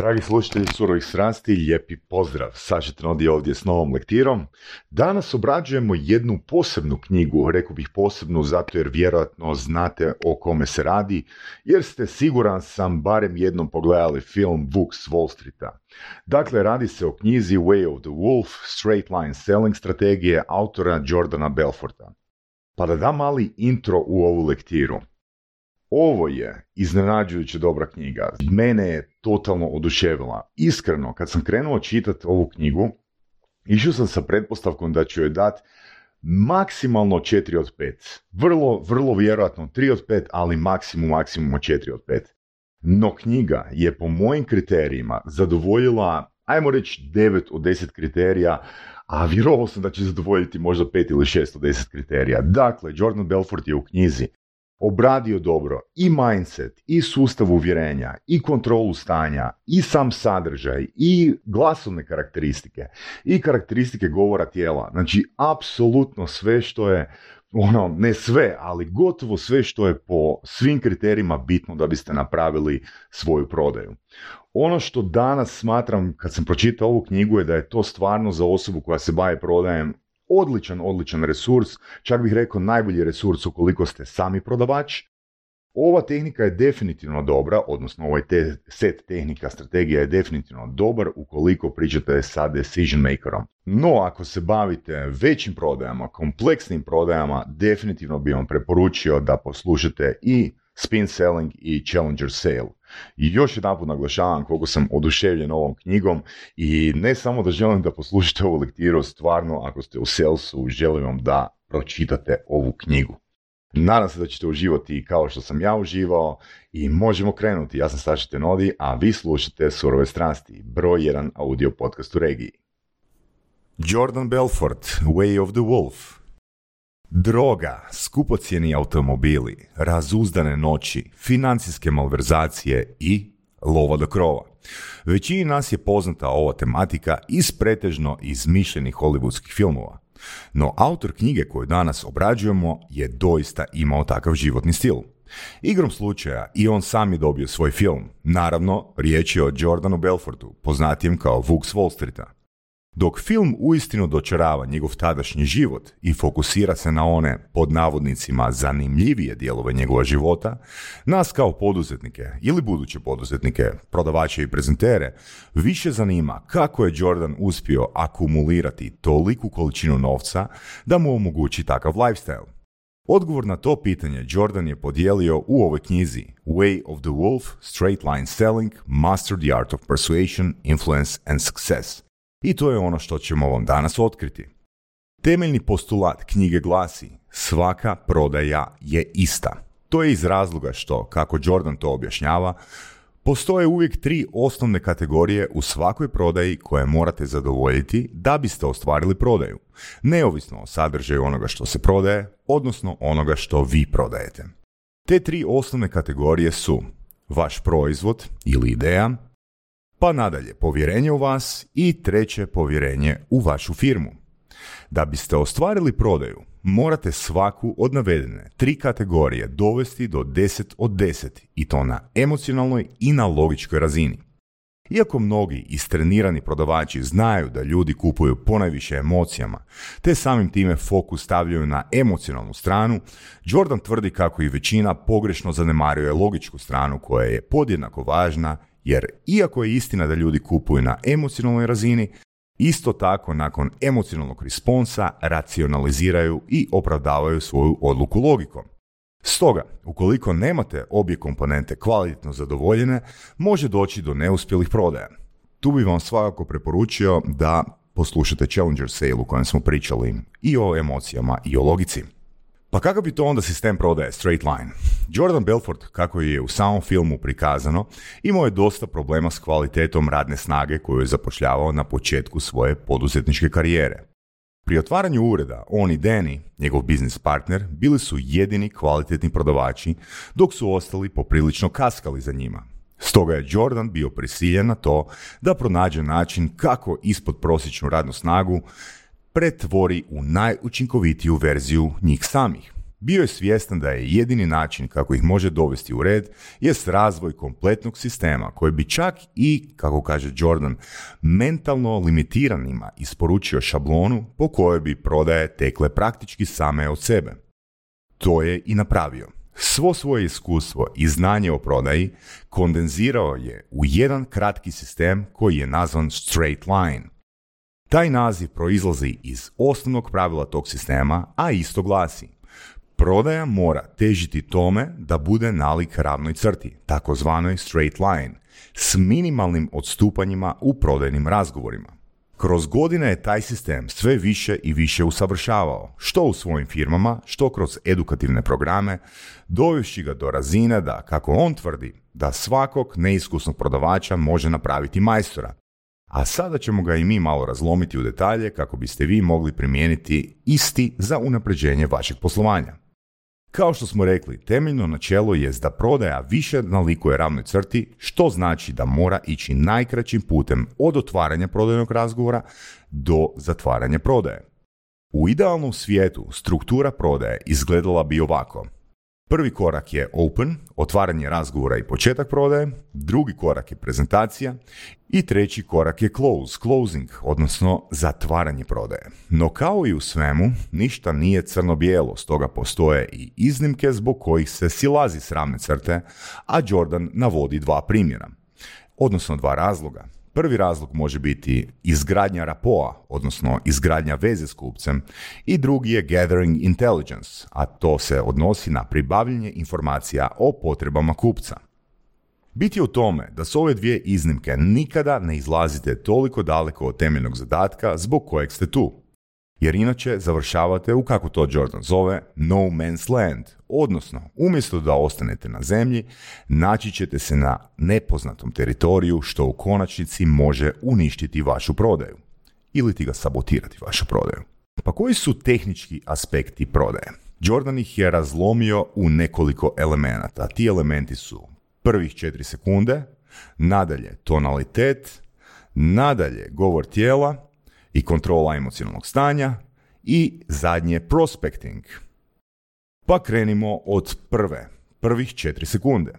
Dragi slušatelji Surovih strasti, lijepi pozdrav. Saša Trnodi ovdje s novom lektirom. Danas obrađujemo jednu posebnu knjigu, rekao bih posebnu zato jer vjerojatno znate o kome se radi, jer ste siguran sam barem jednom pogledali film Vuk s Wall Streeta. Dakle, radi se o knjizi Way of the Wolf, Straight Line Selling strategije autora Jordana Belforta. Pa da dam mali intro u ovu lektiru. Ovo je iznenađujuće dobra knjiga. Mene je totalno oduševila. Iskreno, kad sam krenuo čitati ovu knjigu, išao sam sa pretpostavkom da ću joj dati maksimalno 4 od 5. Vrlo, vrlo vjerojatno 3 od 5, ali maksimum, maksimum 4 od 5. No knjiga je po mojim kriterijima zadovoljila, ajmo reći 9 od 10 kriterija, a vjerovao sam da će zadovoljiti možda 5 ili 6 od 10 kriterija. Dakle, Jordan Belfort je u knjizi obradio dobro i mindset, i sustav uvjerenja, i kontrolu stanja, i sam sadržaj, i glasovne karakteristike, i karakteristike govora tijela. Znači, apsolutno sve što je, ono, ne sve, ali gotovo sve što je po svim kriterijima bitno da biste napravili svoju prodaju. Ono što danas smatram, kad sam pročitao ovu knjigu, je da je to stvarno za osobu koja se bavi prodajem odličan, odličan resurs, čak bih rekao najbolji resurs ukoliko ste sami prodavač. Ova tehnika je definitivno dobra, odnosno ovaj te, set tehnika, strategija je definitivno dobar ukoliko pričate sa decision makerom. No, ako se bavite većim prodajama, kompleksnim prodajama, definitivno bi vam preporučio da poslušate i spin selling i challenger sale. I još jedan naglašavam koliko sam oduševljen ovom knjigom i ne samo da želim da poslušate ovu lektiru, stvarno ako ste u salesu želim vam da pročitate ovu knjigu. Nadam se da ćete uživati kao što sam ja uživao i možemo krenuti. Ja sam Saša Tenodi, a vi slušate Surove strasti, broj jedan audio podcast u regiji. Jordan Belfort, Way of the Wolf, Droga, skupocjeni automobili, razuzdane noći, financijske malverzacije i lova do krova. Većini nas je poznata ova tematika iz pretežno izmišljenih hollywoodskih filmova. No autor knjige koju danas obrađujemo je doista imao takav životni stil. Igrom slučaja i on sam je dobio svoj film. Naravno, riječ je o Jordanu Belfortu, poznatijem kao Vuk Wall Streeta. Dok film uistinu dočarava njegov tadašnji život i fokusira se na one, pod navodnicima, zanimljivije dijelove njegova života, nas kao poduzetnike ili buduće poduzetnike, prodavače i prezentere, više zanima kako je Jordan uspio akumulirati toliku količinu novca da mu omogući takav lifestyle. Odgovor na to pitanje Jordan je podijelio u ovoj knjizi Way of the Wolf, Straight Line Selling, Master the Art of Persuasion, Influence and Success – i to je ono što ćemo vam danas otkriti. Temeljni postulat knjige glasi svaka prodaja je ista. To je iz razloga što, kako Jordan to objašnjava, postoje uvijek tri osnovne kategorije u svakoj prodaji koje morate zadovoljiti da biste ostvarili prodaju, neovisno o sadržaju onoga što se prodaje, odnosno onoga što vi prodajete. Te tri osnovne kategorije su vaš proizvod ili ideja, pa nadalje povjerenje u vas i treće povjerenje u vašu firmu. Da biste ostvarili prodaju, morate svaku od navedene tri kategorije dovesti do 10 od 10 i to na emocionalnoj i na logičkoj razini. Iako mnogi istrenirani prodavači znaju da ljudi kupuju ponajviše emocijama, te samim time fokus stavljaju na emocionalnu stranu, Jordan tvrdi kako i većina pogrešno zanemaruje logičku stranu koja je podjednako važna jer iako je istina da ljudi kupuju na emocionalnoj razini, isto tako nakon emocionalnog responsa racionaliziraju i opravdavaju svoju odluku logikom. Stoga, ukoliko nemate obje komponente kvalitetno zadovoljene, može doći do neuspjelih prodaja. Tu bi vam svakako preporučio da poslušate Challenger Sale u kojem smo pričali i o emocijama i o logici. Pa kakav bi to onda sistem prodaje Straight Line? Jordan Belfort, kako je u samom filmu prikazano, imao je dosta problema s kvalitetom radne snage koju je zapošljavao na početku svoje poduzetničke karijere. Pri otvaranju ureda, on i Danny, njegov biznis partner, bili su jedini kvalitetni prodavači, dok su ostali poprilično kaskali za njima. Stoga je Jordan bio prisiljen na to da pronađe način kako ispod prosječnu radnu snagu pretvori u najučinkovitiju verziju njih samih. Bio je svjestan da je jedini način kako ih može dovesti u red jest razvoj kompletnog sistema koji bi čak i, kako kaže Jordan, mentalno limitiranima isporučio šablonu po kojoj bi prodaje tekle praktički same od sebe. To je i napravio. Svo svoje iskustvo i znanje o prodaji kondenzirao je u jedan kratki sistem koji je nazvan straight line. Taj naziv proizlazi iz osnovnog pravila tog sistema, a isto glasi – Prodaja mora težiti tome da bude nalik ravnoj crti, takozvanoj straight line, s minimalnim odstupanjima u prodajnim razgovorima. Kroz godine je taj sistem sve više i više usavršavao, što u svojim firmama, što kroz edukativne programe, dovešći ga do razine da, kako on tvrdi, da svakog neiskusnog prodavača može napraviti majstora. A sada ćemo ga i mi malo razlomiti u detalje kako biste vi mogli primijeniti isti za unapređenje vašeg poslovanja. Kao što smo rekli, temeljno načelo je da prodaja više nalikuje ravnoj crti, što znači da mora ići najkraćim putem od otvaranja prodajnog razgovora do zatvaranja prodaje. U idealnom svijetu struktura prodaje izgledala bi ovako – Prvi korak je open, otvaranje razgovora i početak prodaje, drugi korak je prezentacija i treći korak je close, closing, odnosno zatvaranje prodaje. No kao i u svemu, ništa nije crno-bijelo, stoga postoje i iznimke zbog kojih se silazi s ravne crte, a Jordan navodi dva primjera, odnosno dva razloga. Prvi razlog može biti izgradnja rapoa, odnosno izgradnja veze s kupcem, i drugi je gathering intelligence, a to se odnosi na pribavljanje informacija o potrebama kupca. Biti u tome da s ove dvije iznimke nikada ne izlazite toliko daleko od temeljnog zadatka zbog kojeg ste tu jer inače završavate u kako to Jordan zove no man's land, odnosno umjesto da ostanete na zemlji, naći ćete se na nepoznatom teritoriju što u konačnici može uništiti vašu prodaju ili ti ga sabotirati vašu prodaju. Pa koji su tehnički aspekti prodaje? Jordan ih je razlomio u nekoliko elemenata. Ti elementi su prvih 4 sekunde, nadalje tonalitet, nadalje govor tijela, i kontrola emocionalnog stanja i zadnje prospecting. Pa krenimo od prve, prvih četiri sekunde.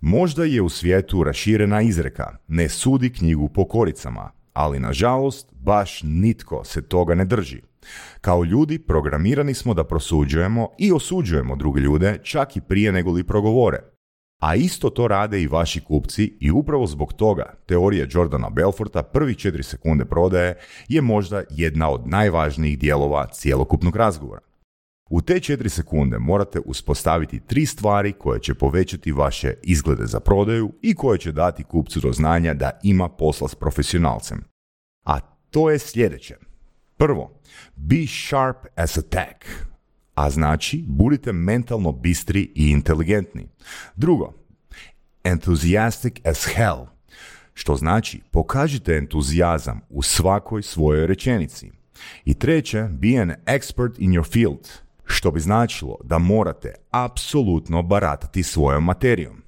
Možda je u svijetu raširena izreka, ne sudi knjigu po koricama, ali nažalost baš nitko se toga ne drži. Kao ljudi programirani smo da prosuđujemo i osuđujemo druge ljude čak i prije nego li progovore. A isto to rade i vaši kupci i upravo zbog toga teorija Jordana Belforta prvi 4 sekunde prodaje je možda jedna od najvažnijih dijelova cjelokupnog razgovora. U te 4 sekunde morate uspostaviti tri stvari koje će povećati vaše izglede za prodaju i koje će dati kupcu do znanja da ima posla s profesionalcem. A to je sljedeće. Prvo, be sharp as a tack a znači budite mentalno bistri i inteligentni. Drugo, enthusiastic as hell, što znači pokažite entuzijazam u svakoj svojoj rečenici. I treće, be an expert in your field, što bi značilo da morate apsolutno baratati svojom materijom.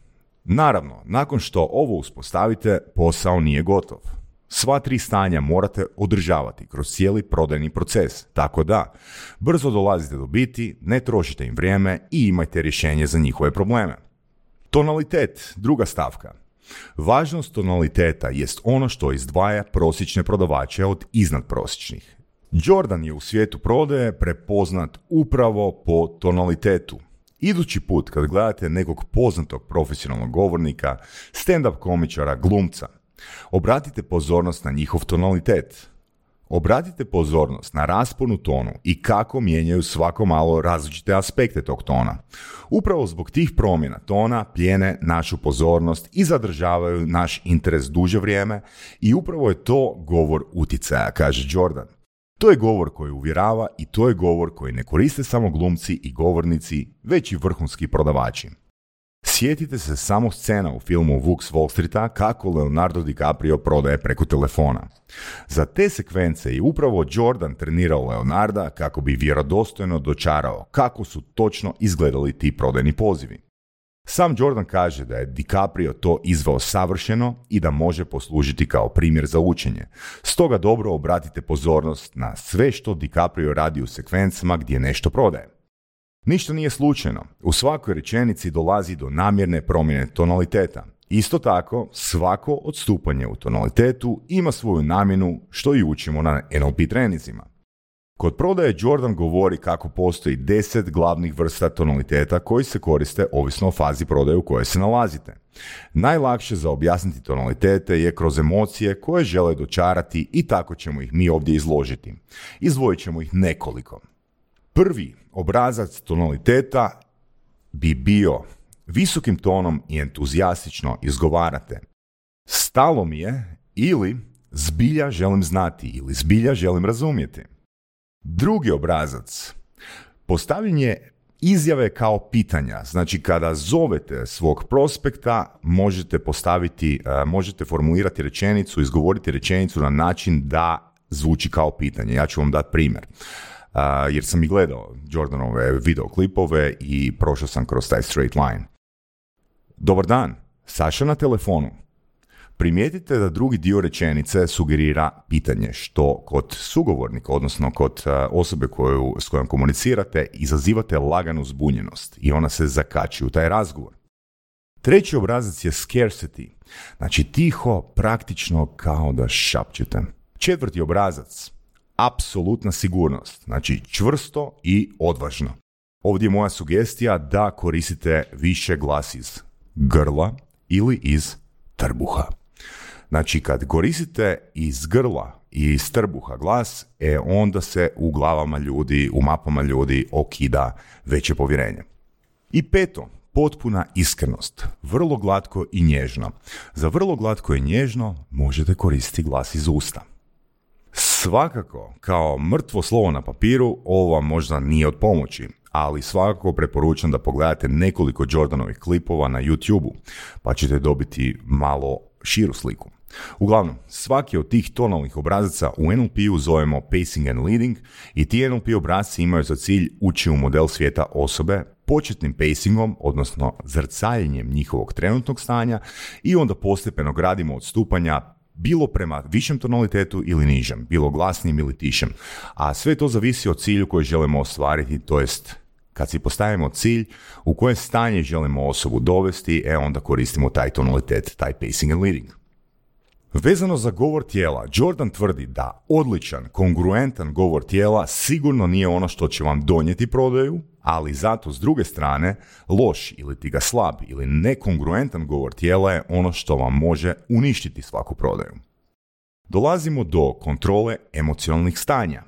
Naravno, nakon što ovo uspostavite, posao nije gotov. Sva tri stanja morate održavati kroz cijeli prodajni proces, tako da brzo dolazite do biti, ne trošite im vrijeme i imajte rješenje za njihove probleme. Tonalitet, druga stavka. Važnost tonaliteta jest ono što izdvaja prosječne prodavače od iznadprosječnih. Jordan je u svijetu prodaje prepoznat upravo po tonalitetu. Idući put kad gledate nekog poznatog profesionalnog govornika, stand-up komičara, glumca, Obratite pozornost na njihov tonalitet. Obratite pozornost na rasponu tonu i kako mijenjaju svako malo različite aspekte tog tona. Upravo zbog tih promjena tona plijene našu pozornost i zadržavaju naš interes duže vrijeme i upravo je to govor uticaja, kaže Jordan. To je govor koji uvjerava i to je govor koji ne koriste samo glumci i govornici, već i vrhunski prodavači. Sjetite se samo scena u filmu Vux Wall Streeta kako Leonardo DiCaprio prodaje preko telefona. Za te sekvence je upravo Jordan trenirao Leonarda kako bi vjerodostojno dočarao kako su točno izgledali ti prodajni pozivi. Sam Jordan kaže da je DiCaprio to izveo savršeno i da može poslužiti kao primjer za učenje. Stoga dobro obratite pozornost na sve što DiCaprio radi u sekvencama gdje nešto prodaje. Ništa nije slučajno. U svakoj rečenici dolazi do namjerne promjene tonaliteta. Isto tako, svako odstupanje u tonalitetu ima svoju namjenu što i učimo na NLP trenizima. Kod prodaje Jordan govori kako postoji deset glavnih vrsta tonaliteta koji se koriste ovisno o fazi prodaje u kojoj se nalazite. Najlakše za objasniti tonalitete je kroz emocije koje žele dočarati i tako ćemo ih mi ovdje izložiti. Izvojit ćemo ih nekoliko. Prvi obrazac tonaliteta bi bio visokim tonom i entuzijastično izgovarate. Stalo mi je ili zbilja želim znati ili zbilja želim razumjeti. Drugi obrazac, postavljanje izjave kao pitanja. Znači kada zovete svog prospekta možete postaviti, e, možete formulirati rečenicu, izgovoriti rečenicu na način da zvuči kao pitanje. Ja ću vam dati primjer. Jer sam i gledao Jordanove videoklipove i prošao sam kroz taj straight line. Dobar dan, Saša na telefonu. Primijetite da drugi dio rečenice sugerira pitanje, što kod sugovornika, odnosno kod osobe koju, s kojom komunicirate, izazivate laganu zbunjenost i ona se zakači u taj razgovor. Treći obrazac je scarcity, znači tiho, praktično kao da šapćete. Četvrti obrazac, apsolutna sigurnost, znači čvrsto i odvažno. Ovdje je moja sugestija da koristite više glas iz grla ili iz trbuha. Znači kad koristite iz grla i iz trbuha glas, e onda se u glavama ljudi, u mapama ljudi okida veće povjerenje. I peto, potpuna iskrenost, vrlo glatko i nježno. Za vrlo glatko i nježno možete koristiti glas iz usta. Svakako, kao mrtvo slovo na papiru, ovo vam možda nije od pomoći, ali svakako preporučam da pogledate nekoliko Jordanovih klipova na YouTube-u, pa ćete dobiti malo širu sliku. Uglavnom, svaki od tih tonalnih obrazaca u NLP-u zovemo pacing and leading i ti NLP obrazci imaju za cilj ući u model svijeta osobe početnim pacingom, odnosno zrcaljenjem njihovog trenutnog stanja i onda postepeno gradimo odstupanja bilo prema višem tonalitetu ili nižem, bilo glasnim ili tišem. A sve to zavisi od cilju koji želimo ostvariti, to jest kad si postavimo cilj u koje stanje želimo osobu dovesti, e onda koristimo taj tonalitet, taj pacing and leading. Vezano za govor tijela, Jordan tvrdi da odličan, kongruentan govor tijela sigurno nije ono što će vam donijeti prodaju, ali zato s druge strane, loš ili ti ga slab ili nekongruentan govor tijela je ono što vam može uništiti svaku prodaju. Dolazimo do kontrole emocionalnih stanja.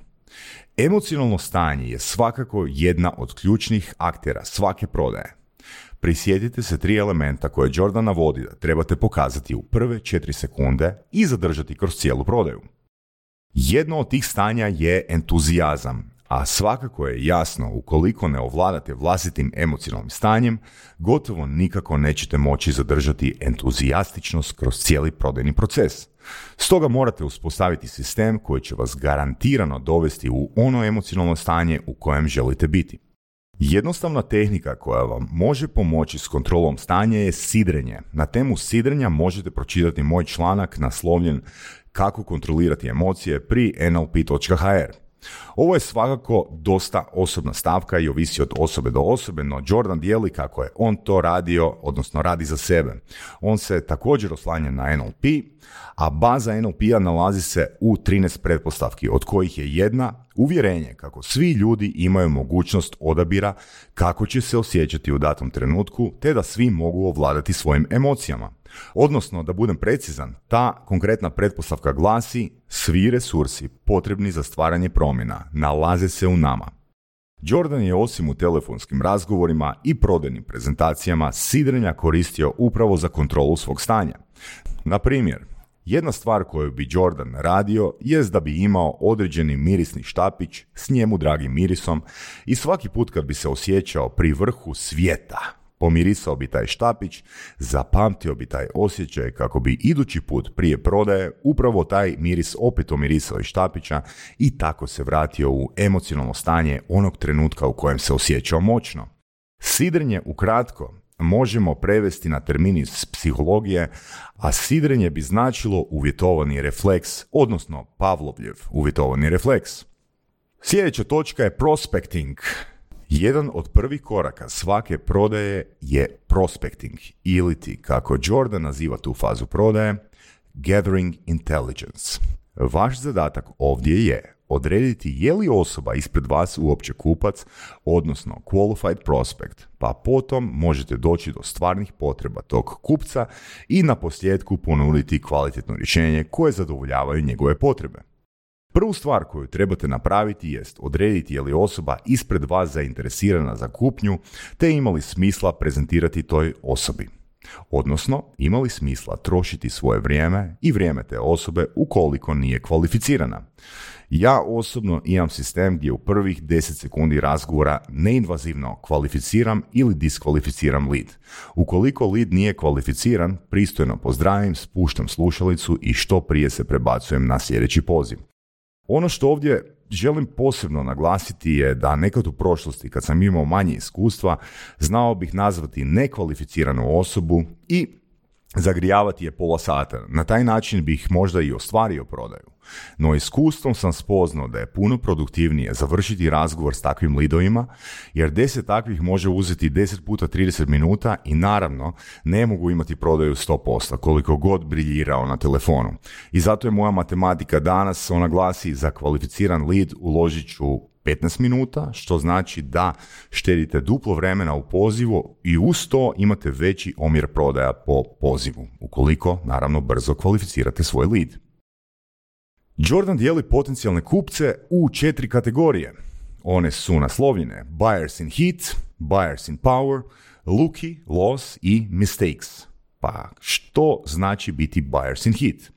Emocionalno stanje je svakako jedna od ključnih aktera svake prodaje. Prisjetite se tri elementa koje Jordan navodi da trebate pokazati u prve četiri sekunde i zadržati kroz cijelu prodaju. Jedno od tih stanja je entuzijazam, a svakako je jasno ukoliko ne ovladate vlastitim emocionalnim stanjem, gotovo nikako nećete moći zadržati entuzijastičnost kroz cijeli prodajni proces. Stoga morate uspostaviti sistem koji će vas garantirano dovesti u ono emocionalno stanje u kojem želite biti. Jednostavna tehnika koja vam može pomoći s kontrolom stanja je sidrenje. Na temu sidrenja možete pročitati moj članak naslovljen kako kontrolirati emocije pri nlp.hr. Ovo je svakako dosta osobna stavka i ovisi od osobe do osobe, no Jordan dijeli kako je on to radio, odnosno radi za sebe. On se također oslanja na NLP, a baza NLP-a nalazi se u 13 pretpostavki, od kojih je jedna uvjerenje kako svi ljudi imaju mogućnost odabira kako će se osjećati u datom trenutku, te da svi mogu ovladati svojim emocijama. Odnosno, da budem precizan, ta konkretna pretpostavka glasi svi resursi potrebni za stvaranje promjena nalaze se u nama. Jordan je osim u telefonskim razgovorima i prodajnim prezentacijama sidrenja koristio upravo za kontrolu svog stanja. Na primjer, jedna stvar koju bi Jordan radio jest da bi imao određeni mirisni štapić s njemu dragim mirisom i svaki put kad bi se osjećao pri vrhu svijeta, Pomirisao bi taj štapić, zapamtio bi taj osjećaj kako bi idući put prije prodaje upravo taj miris opet omirisao iz štapića i tako se vratio u emocionalno stanje onog trenutka u kojem se osjećao moćno. Sidrenje ukratko možemo prevesti na termin iz psihologije, a sidrenje bi značilo uvjetovani refleks, odnosno Pavlovljev uvjetovani refleks. Sljedeća točka je prospecting Jedan od prvih koraka svake prodaje je prospecting ili ti, kako Jordan naziva tu fazu prodaje, gathering intelligence. Vaš zadatak ovdje je odrediti je li osoba ispred vas uopće kupac, odnosno qualified prospect, pa potom možete doći do stvarnih potreba tog kupca i na posljedku ponuditi kvalitetno rješenje koje zadovoljavaju njegove potrebe. Prvu stvar koju trebate napraviti jest odrediti je li osoba ispred vas zainteresirana za kupnju, te imali smisla prezentirati toj osobi. Odnosno, imali smisla trošiti svoje vrijeme i vrijeme te osobe ukoliko nije kvalificirana. Ja osobno imam sistem gdje u prvih 10 sekundi razgovora neinvazivno kvalificiram ili diskvalificiram lead. Ukoliko lead nije kvalificiran, pristojno pozdravim, spuštam slušalicu i što prije se prebacujem na sljedeći poziv. Ono što ovdje želim posebno naglasiti je da nekad u prošlosti kad sam imao manje iskustva znao bih nazvati nekvalificiranu osobu i zagrijavati je pola sata. Na taj način bih možda i ostvario prodaju. No iskustvom sam spoznao da je puno produktivnije završiti razgovor s takvim lidovima, jer 10 takvih može uzeti 10 puta 30 minuta i naravno ne mogu imati prodaju 100%, koliko god briljirao na telefonu. I zato je moja matematika danas, ona glasi za kvalificiran lead uložit ću 15 minuta, što znači da štedite duplo vremena u pozivu i uz to imate veći omjer prodaja po pozivu, ukoliko naravno brzo kvalificirate svoj lead. Jordan dijeli potencijalne kupce u četiri kategorije. One su naslovljene Buyers in Heat, Buyers in Power, Lucky, Loss i Mistakes. Pa što znači biti Buyers in Heat?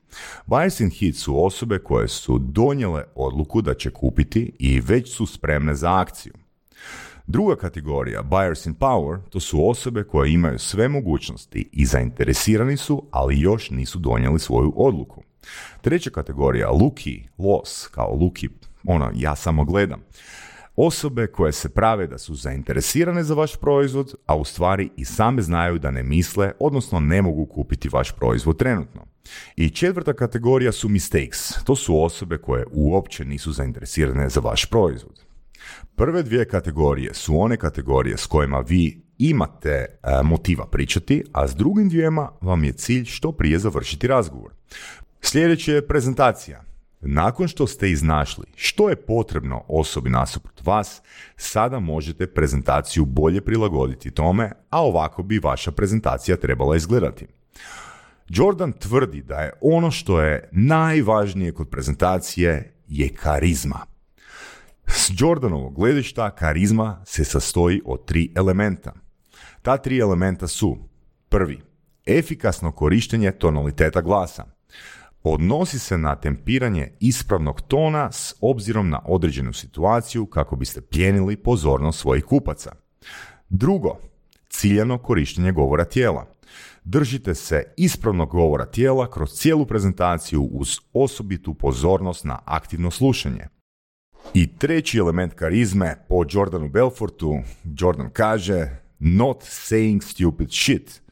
Buyers in Heat su osobe koje su donijele odluku da će kupiti i već su spremne za akciju. Druga kategorija, buyers in power, to su osobe koje imaju sve mogućnosti i zainteresirani su, ali još nisu donijeli svoju odluku. Treća kategorija, looky, loss, kao looky, ono, ja samo gledam. Osobe koje se prave da su zainteresirane za vaš proizvod, a u stvari i same znaju da ne misle, odnosno ne mogu kupiti vaš proizvod trenutno. I četvrta kategorija su mistakes. To su osobe koje uopće nisu zainteresirane za vaš proizvod. Prve dvije kategorije su one kategorije s kojima vi imate e, motiva pričati, a s drugim dvijema vam je cilj što prije završiti razgovor. Sljedeće je prezentacija. Nakon što ste iznašli što je potrebno osobi nasuprot vas, sada možete prezentaciju bolje prilagoditi tome, a ovako bi vaša prezentacija trebala izgledati. Jordan tvrdi da je ono što je najvažnije kod prezentacije je karizma. S Jordanovog gledišta karizma se sastoji od tri elementa. Ta tri elementa su prvi, efikasno korištenje tonaliteta glasa odnosi se na tempiranje ispravnog tona s obzirom na određenu situaciju kako biste pljenili pozornost svojih kupaca. Drugo, ciljano korištenje govora tijela. Držite se ispravnog govora tijela kroz cijelu prezentaciju uz osobitu pozornost na aktivno slušanje. I treći element karizme po Jordanu Belfortu, Jordan kaže not saying stupid shit –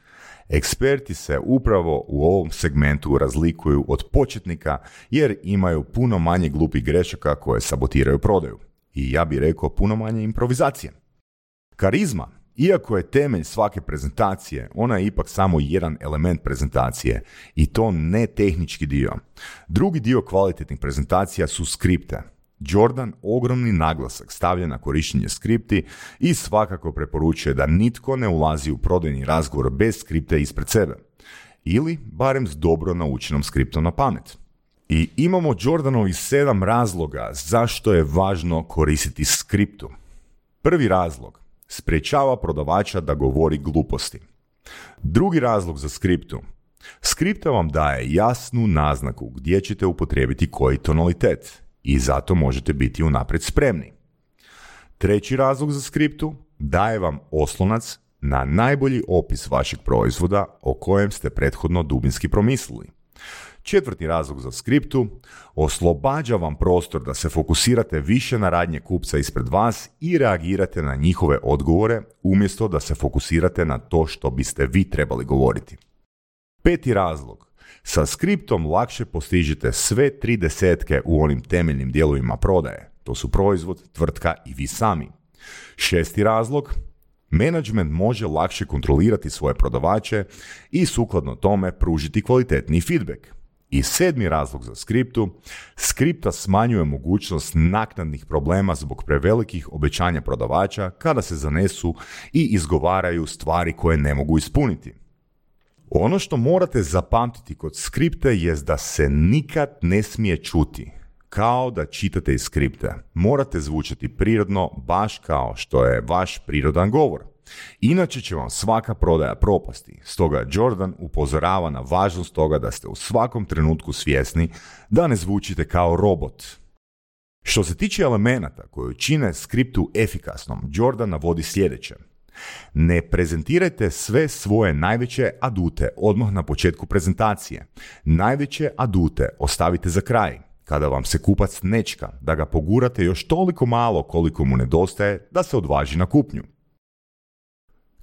Eksperti se upravo u ovom segmentu razlikuju od početnika jer imaju puno manje glupih grešaka koje sabotiraju prodaju. I ja bih rekao puno manje improvizacije. Karizma, iako je temelj svake prezentacije, ona je ipak samo jedan element prezentacije i to ne tehnički dio. Drugi dio kvalitetnih prezentacija su skripte, Jordan ogromni naglasak stavlja na korištenje skripti i svakako preporučuje da nitko ne ulazi u prodajni razgovor bez skripte ispred sebe. Ili barem s dobro naučenom skriptom na pamet. I imamo Jordanovi sedam razloga zašto je važno koristiti skriptu. Prvi razlog, sprečava prodavača da govori gluposti. Drugi razlog za skriptu, skripta vam daje jasnu naznaku gdje ćete upotrijebiti koji tonalitet i zato možete biti unaprijed spremni. Treći razlog za skriptu daje vam oslonac na najbolji opis vašeg proizvoda o kojem ste prethodno dubinski promislili. Četvrti razlog za skriptu oslobađa vam prostor da se fokusirate više na radnje kupca ispred vas i reagirate na njihove odgovore umjesto da se fokusirate na to što biste vi trebali govoriti. Peti razlog sa skriptom lakše postižete sve tri desetke u onim temeljnim dijelovima prodaje. To su proizvod, tvrtka i vi sami. Šesti razlog, Management može lakše kontrolirati svoje prodavače i sukladno tome pružiti kvalitetni feedback. I sedmi razlog za skriptu, skripta smanjuje mogućnost naknadnih problema zbog prevelikih obećanja prodavača kada se zanesu i izgovaraju stvari koje ne mogu ispuniti. Ono što morate zapamtiti kod skripte je da se nikad ne smije čuti kao da čitate iz skripte. Morate zvučati prirodno, baš kao što je vaš prirodan govor. Inače će vam svaka prodaja propasti. Stoga Jordan upozorava na važnost toga da ste u svakom trenutku svjesni da ne zvučite kao robot. Što se tiče elemenata koji čine skriptu efikasnom, Jordan navodi sljedeće. Ne prezentirajte sve svoje najveće adute odmah na početku prezentacije. Najveće adute ostavite za kraj kada vam se kupac nečka, da ga pogurate još toliko malo koliko mu nedostaje da se odvaži na kupnju.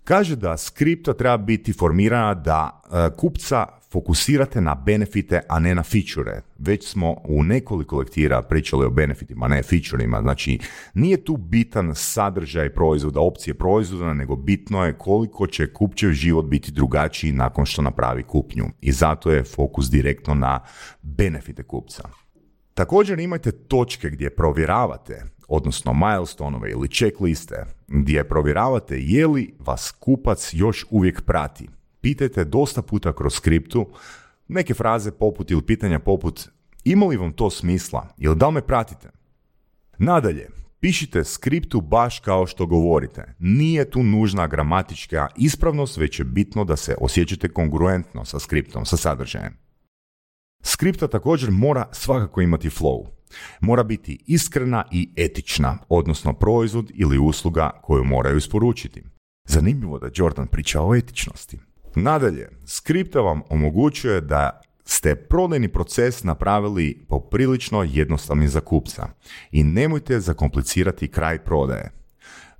Kaže da skripta treba biti formirana da e, kupca fokusirate na benefite, a ne na fičure. Već smo u nekoliko lektira pričali o benefitima, ne fičurima. Znači, nije tu bitan sadržaj proizvoda, opcije proizvoda, nego bitno je koliko će kupčev život biti drugačiji nakon što napravi kupnju. I zato je fokus direktno na benefite kupca. Također imate točke gdje provjeravate, odnosno milestoneove ili checkliste, gdje provjeravate je li vas kupac još uvijek prati. Pitajte dosta puta kroz skriptu neke fraze poput ili pitanja poput ima li vam to smisla ili da li me pratite? Nadalje, pišite skriptu baš kao što govorite. Nije tu nužna gramatička ispravnost, već je bitno da se osjećate kongruentno sa skriptom, sa sadržajem. Skripta također mora svakako imati flow. Mora biti iskrena i etična, odnosno proizvod ili usluga koju moraju isporučiti. Zanimljivo da Jordan priča o etičnosti. Nadalje, skripta vam omogućuje da ste prodajni proces napravili poprilično jednostavni za kupca i nemojte zakomplicirati kraj prodaje.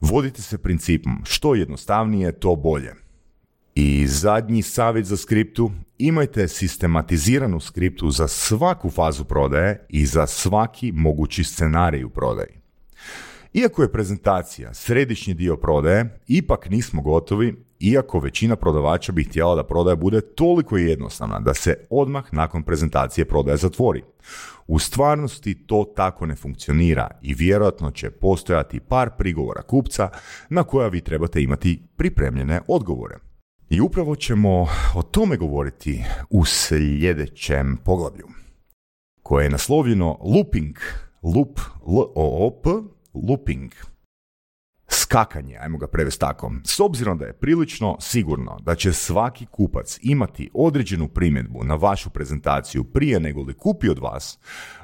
Vodite se principom što jednostavnije, to bolje. I zadnji savjet za skriptu, imajte sistematiziranu skriptu za svaku fazu prodaje i za svaki mogući scenarij u prodaji. Iako je prezentacija središnji dio prodaje, ipak nismo gotovi, iako većina prodavača bi htjela da prodaja bude toliko jednostavna da se odmah nakon prezentacije prodaja zatvori. U stvarnosti to tako ne funkcionira i vjerojatno će postojati par prigovora kupca na koja vi trebate imati pripremljene odgovore. I upravo ćemo o tome govoriti u sljedećem poglavlju, koje je naslovljeno Looping, loop, L-O-O-P, looping, skakanje, ajmo ga prevesti tako. S obzirom da je prilično sigurno da će svaki kupac imati određenu primjedbu na vašu prezentaciju prije nego li kupi od vas,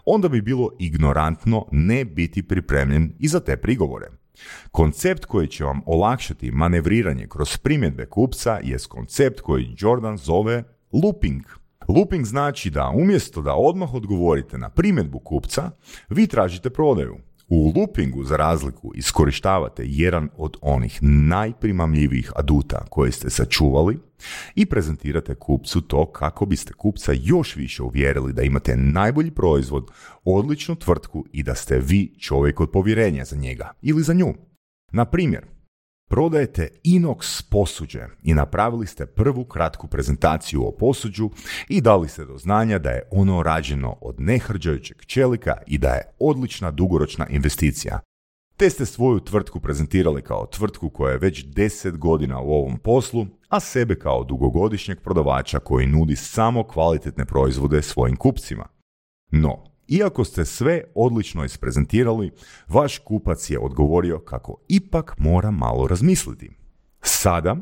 onda bi bilo ignorantno ne biti pripremljen i za te prigovore. Koncept koji će vam olakšati manevriranje kroz primjedbe kupca je koncept koji Jordan zove looping. Looping znači da umjesto da odmah odgovorite na primjedbu kupca, vi tražite prodaju. U loopingu, za razliku, iskorištavate jedan od onih najprimamljivijih aduta koje ste sačuvali i prezentirate kupcu to kako biste kupca još više uvjerili da imate najbolji proizvod, odličnu tvrtku i da ste vi čovjek od povjerenja za njega ili za nju. Na primjer, Prodajete inox posuđe i napravili ste prvu kratku prezentaciju o posuđu i dali ste do znanja da je ono rađeno od nehrđajućeg čelika i da je odlična dugoročna investicija. Te ste svoju tvrtku prezentirali kao tvrtku koja je već 10 godina u ovom poslu, a sebe kao dugogodišnjeg prodavača koji nudi samo kvalitetne proizvode svojim kupcima. No, iako ste sve odlično isprezentirali, vaš kupac je odgovorio kako ipak mora malo razmisliti. Sada,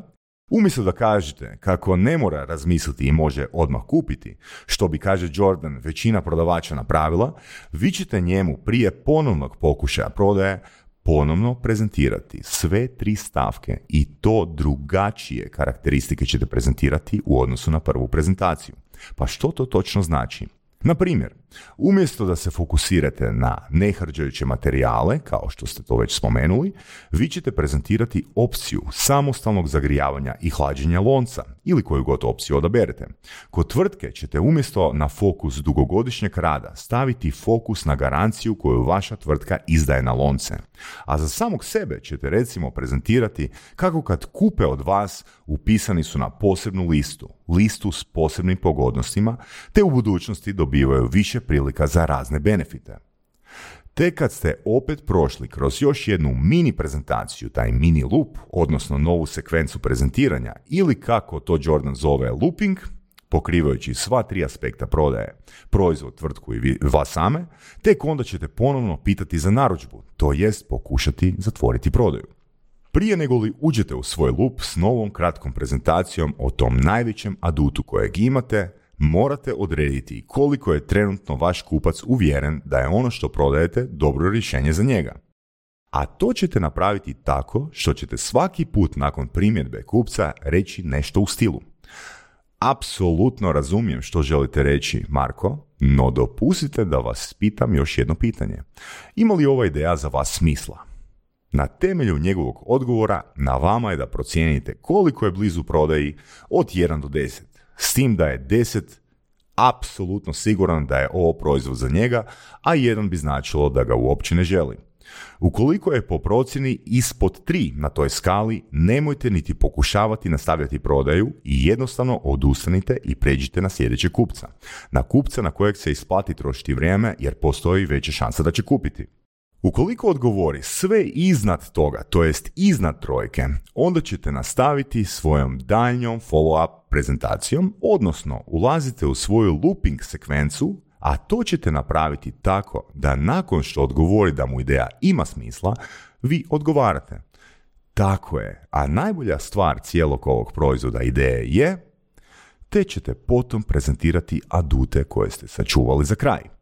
umjesto da kažete kako ne mora razmisliti i može odmah kupiti, što bi, kaže Jordan, većina prodavača napravila, vi ćete njemu prije ponovnog pokušaja prodaje ponovno prezentirati sve tri stavke i to drugačije karakteristike ćete prezentirati u odnosu na prvu prezentaciju. Pa što to točno znači? Na primjer, Umjesto da se fokusirate na nehrđajuće materijale, kao što ste to već spomenuli, vi ćete prezentirati opciju samostalnog zagrijavanja i hlađenja lonca ili koju god opciju odaberete. Kod tvrtke ćete umjesto na fokus dugogodišnjeg rada staviti fokus na garanciju koju vaša tvrtka izdaje na lonce. A za samog sebe ćete recimo prezentirati kako kad kupe od vas upisani su na posebnu listu, listu s posebnim pogodnostima, te u budućnosti dobivaju više prilika za razne benefite. Te kad ste opet prošli kroz još jednu mini prezentaciju, taj mini loop, odnosno novu sekvencu prezentiranja ili kako to Jordan zove looping, pokrivajući sva tri aspekta prodaje, proizvod, tvrtku i vas same, tek onda ćete ponovno pitati za narudžbu, to jest pokušati zatvoriti prodaju. Prije nego li uđete u svoj lup s novom kratkom prezentacijom o tom najvećem adutu kojeg imate, morate odrediti koliko je trenutno vaš kupac uvjeren da je ono što prodajete dobro rješenje za njega. A to ćete napraviti tako što ćete svaki put nakon primjedbe kupca reći nešto u stilu. Apsolutno razumijem što želite reći, Marko, no dopustite da vas pitam još jedno pitanje. Ima li ova ideja za vas smisla? Na temelju njegovog odgovora na vama je da procijenite koliko je blizu prodaji od 1 do 10. S tim da je 10 apsolutno siguran da je ovo proizvod za njega, a jedan bi značilo da ga uopće ne želi. Ukoliko je po procjeni ispod 3 na toj skali, nemojte niti pokušavati nastavljati prodaju i jednostavno odustanite i pređite na sljedećeg kupca. Na kupca na kojeg se isplati trošiti vrijeme jer postoji veća šansa da će kupiti. Ukoliko odgovori sve iznad toga, to jest iznad trojke, onda ćete nastaviti svojom daljnjom follow-up prezentacijom, odnosno ulazite u svoju looping sekvencu, a to ćete napraviti tako da nakon što odgovori da mu ideja ima smisla, vi odgovarate. Tako je, a najbolja stvar cijelog ovog proizvoda ideje je, te ćete potom prezentirati adute koje ste sačuvali za kraj.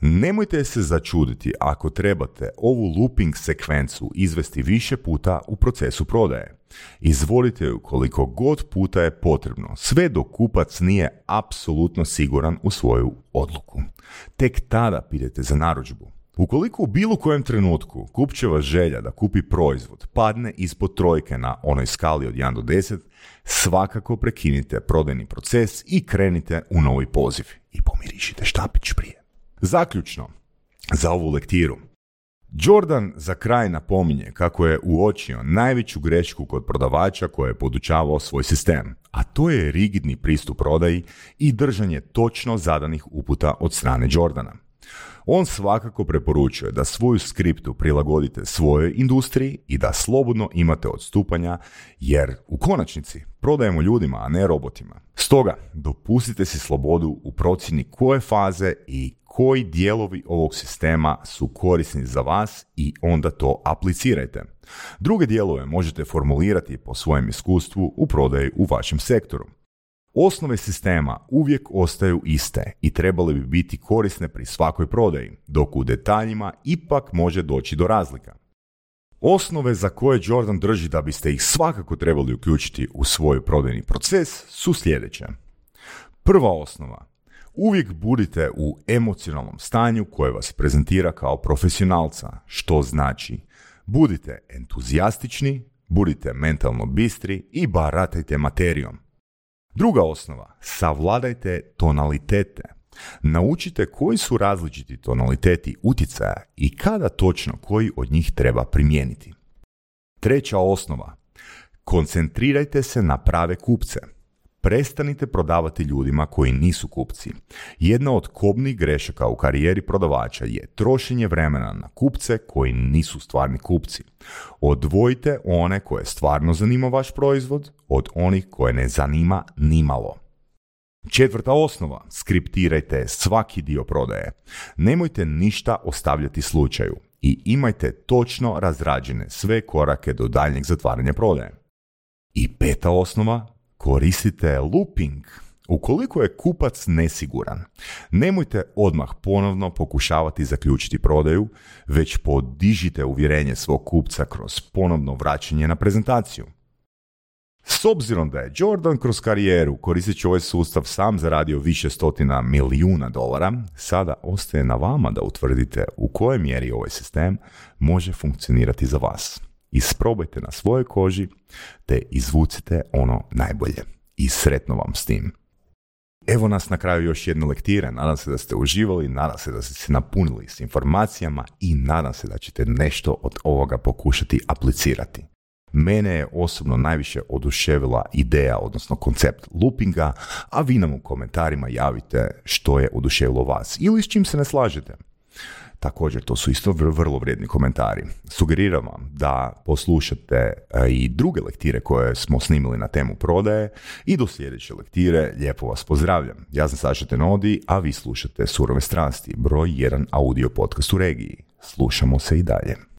Nemojte se začuditi ako trebate ovu looping sekvencu izvesti više puta u procesu prodaje. Izvolite ju koliko god puta je potrebno, sve dok kupac nije apsolutno siguran u svoju odluku. Tek tada pitajte za narudžbu. Ukoliko u bilo kojem trenutku kupčeva želja da kupi proizvod padne ispod trojke na onoj skali od 1 do 10, svakako prekinite prodajni proces i krenite u novi poziv i pomirišite štapić prije. Zaključno, za ovu lektiru. Jordan za kraj napominje kako je uočio najveću grešku kod prodavača koje je podučavao svoj sistem, a to je rigidni pristup prodaji i držanje točno zadanih uputa od strane Jordana. On svakako preporučuje da svoju skriptu prilagodite svojoj industriji i da slobodno imate odstupanja, jer u konačnici prodajemo ljudima, a ne robotima. Stoga, dopustite si slobodu u procjeni koje faze i koji dijelovi ovog sistema su korisni za vas i onda to aplicirajte. Druge dijelove možete formulirati po svojem iskustvu u prodaji u vašem sektoru. Osnove sistema uvijek ostaju iste i trebale bi biti korisne pri svakoj prodaji, dok u detaljima ipak može doći do razlika. Osnove za koje Jordan drži da biste ih svakako trebali uključiti u svoj prodajni proces su sljedeće. Prva osnova. Uvijek budite u emocionalnom stanju koje vas prezentira kao profesionalca, što znači budite entuzijastični, budite mentalno bistri i baratajte materijom. Druga osnova, savladajte tonalitete. Naučite koji su različiti tonaliteti utjecaja i kada točno koji od njih treba primijeniti. Treća osnova, koncentrirajte se na prave kupce. Prestanite prodavati ljudima koji nisu kupci. Jedna od kobnih grešaka u karijeri prodavača je trošenje vremena na kupce koji nisu stvarni kupci. Odvojite one koje stvarno zanima vaš proizvod od onih koje ne zanima nimalo. Četvrta osnova, skriptirajte svaki dio prodaje. Nemojte ništa ostavljati slučaju i imajte točno razrađene sve korake do daljnjeg zatvaranja prodaje. I peta osnova, koristite looping. Ukoliko je kupac nesiguran, nemojte odmah ponovno pokušavati zaključiti prodaju, već podižite uvjerenje svog kupca kroz ponovno vraćanje na prezentaciju. S obzirom da je Jordan kroz karijeru koristeći ovaj sustav sam zaradio više stotina milijuna dolara, sada ostaje na vama da utvrdite u kojoj mjeri ovaj sistem može funkcionirati za vas. Isprobajte na svojoj koži te izvucite ono najbolje. I sretno vam s tim. Evo nas na kraju još jedne lektire. Nadam se da ste uživali, nadam se da ste se napunili s informacijama i nadam se da ćete nešto od ovoga pokušati aplicirati. Mene je osobno najviše oduševila ideja, odnosno koncept loopinga, a vi nam u komentarima javite što je oduševilo vas ili s čim se ne slažete. Također, to su isto vrlo vrijedni komentari. Sugeriram vam da poslušate e, i druge lektire koje smo snimili na temu prodaje i do sljedeće lektire lijepo vas pozdravljam. Ja sam Saša Tenodi, a vi slušate Surove strasti, broj jedan audio podcast u regiji. Slušamo se i dalje.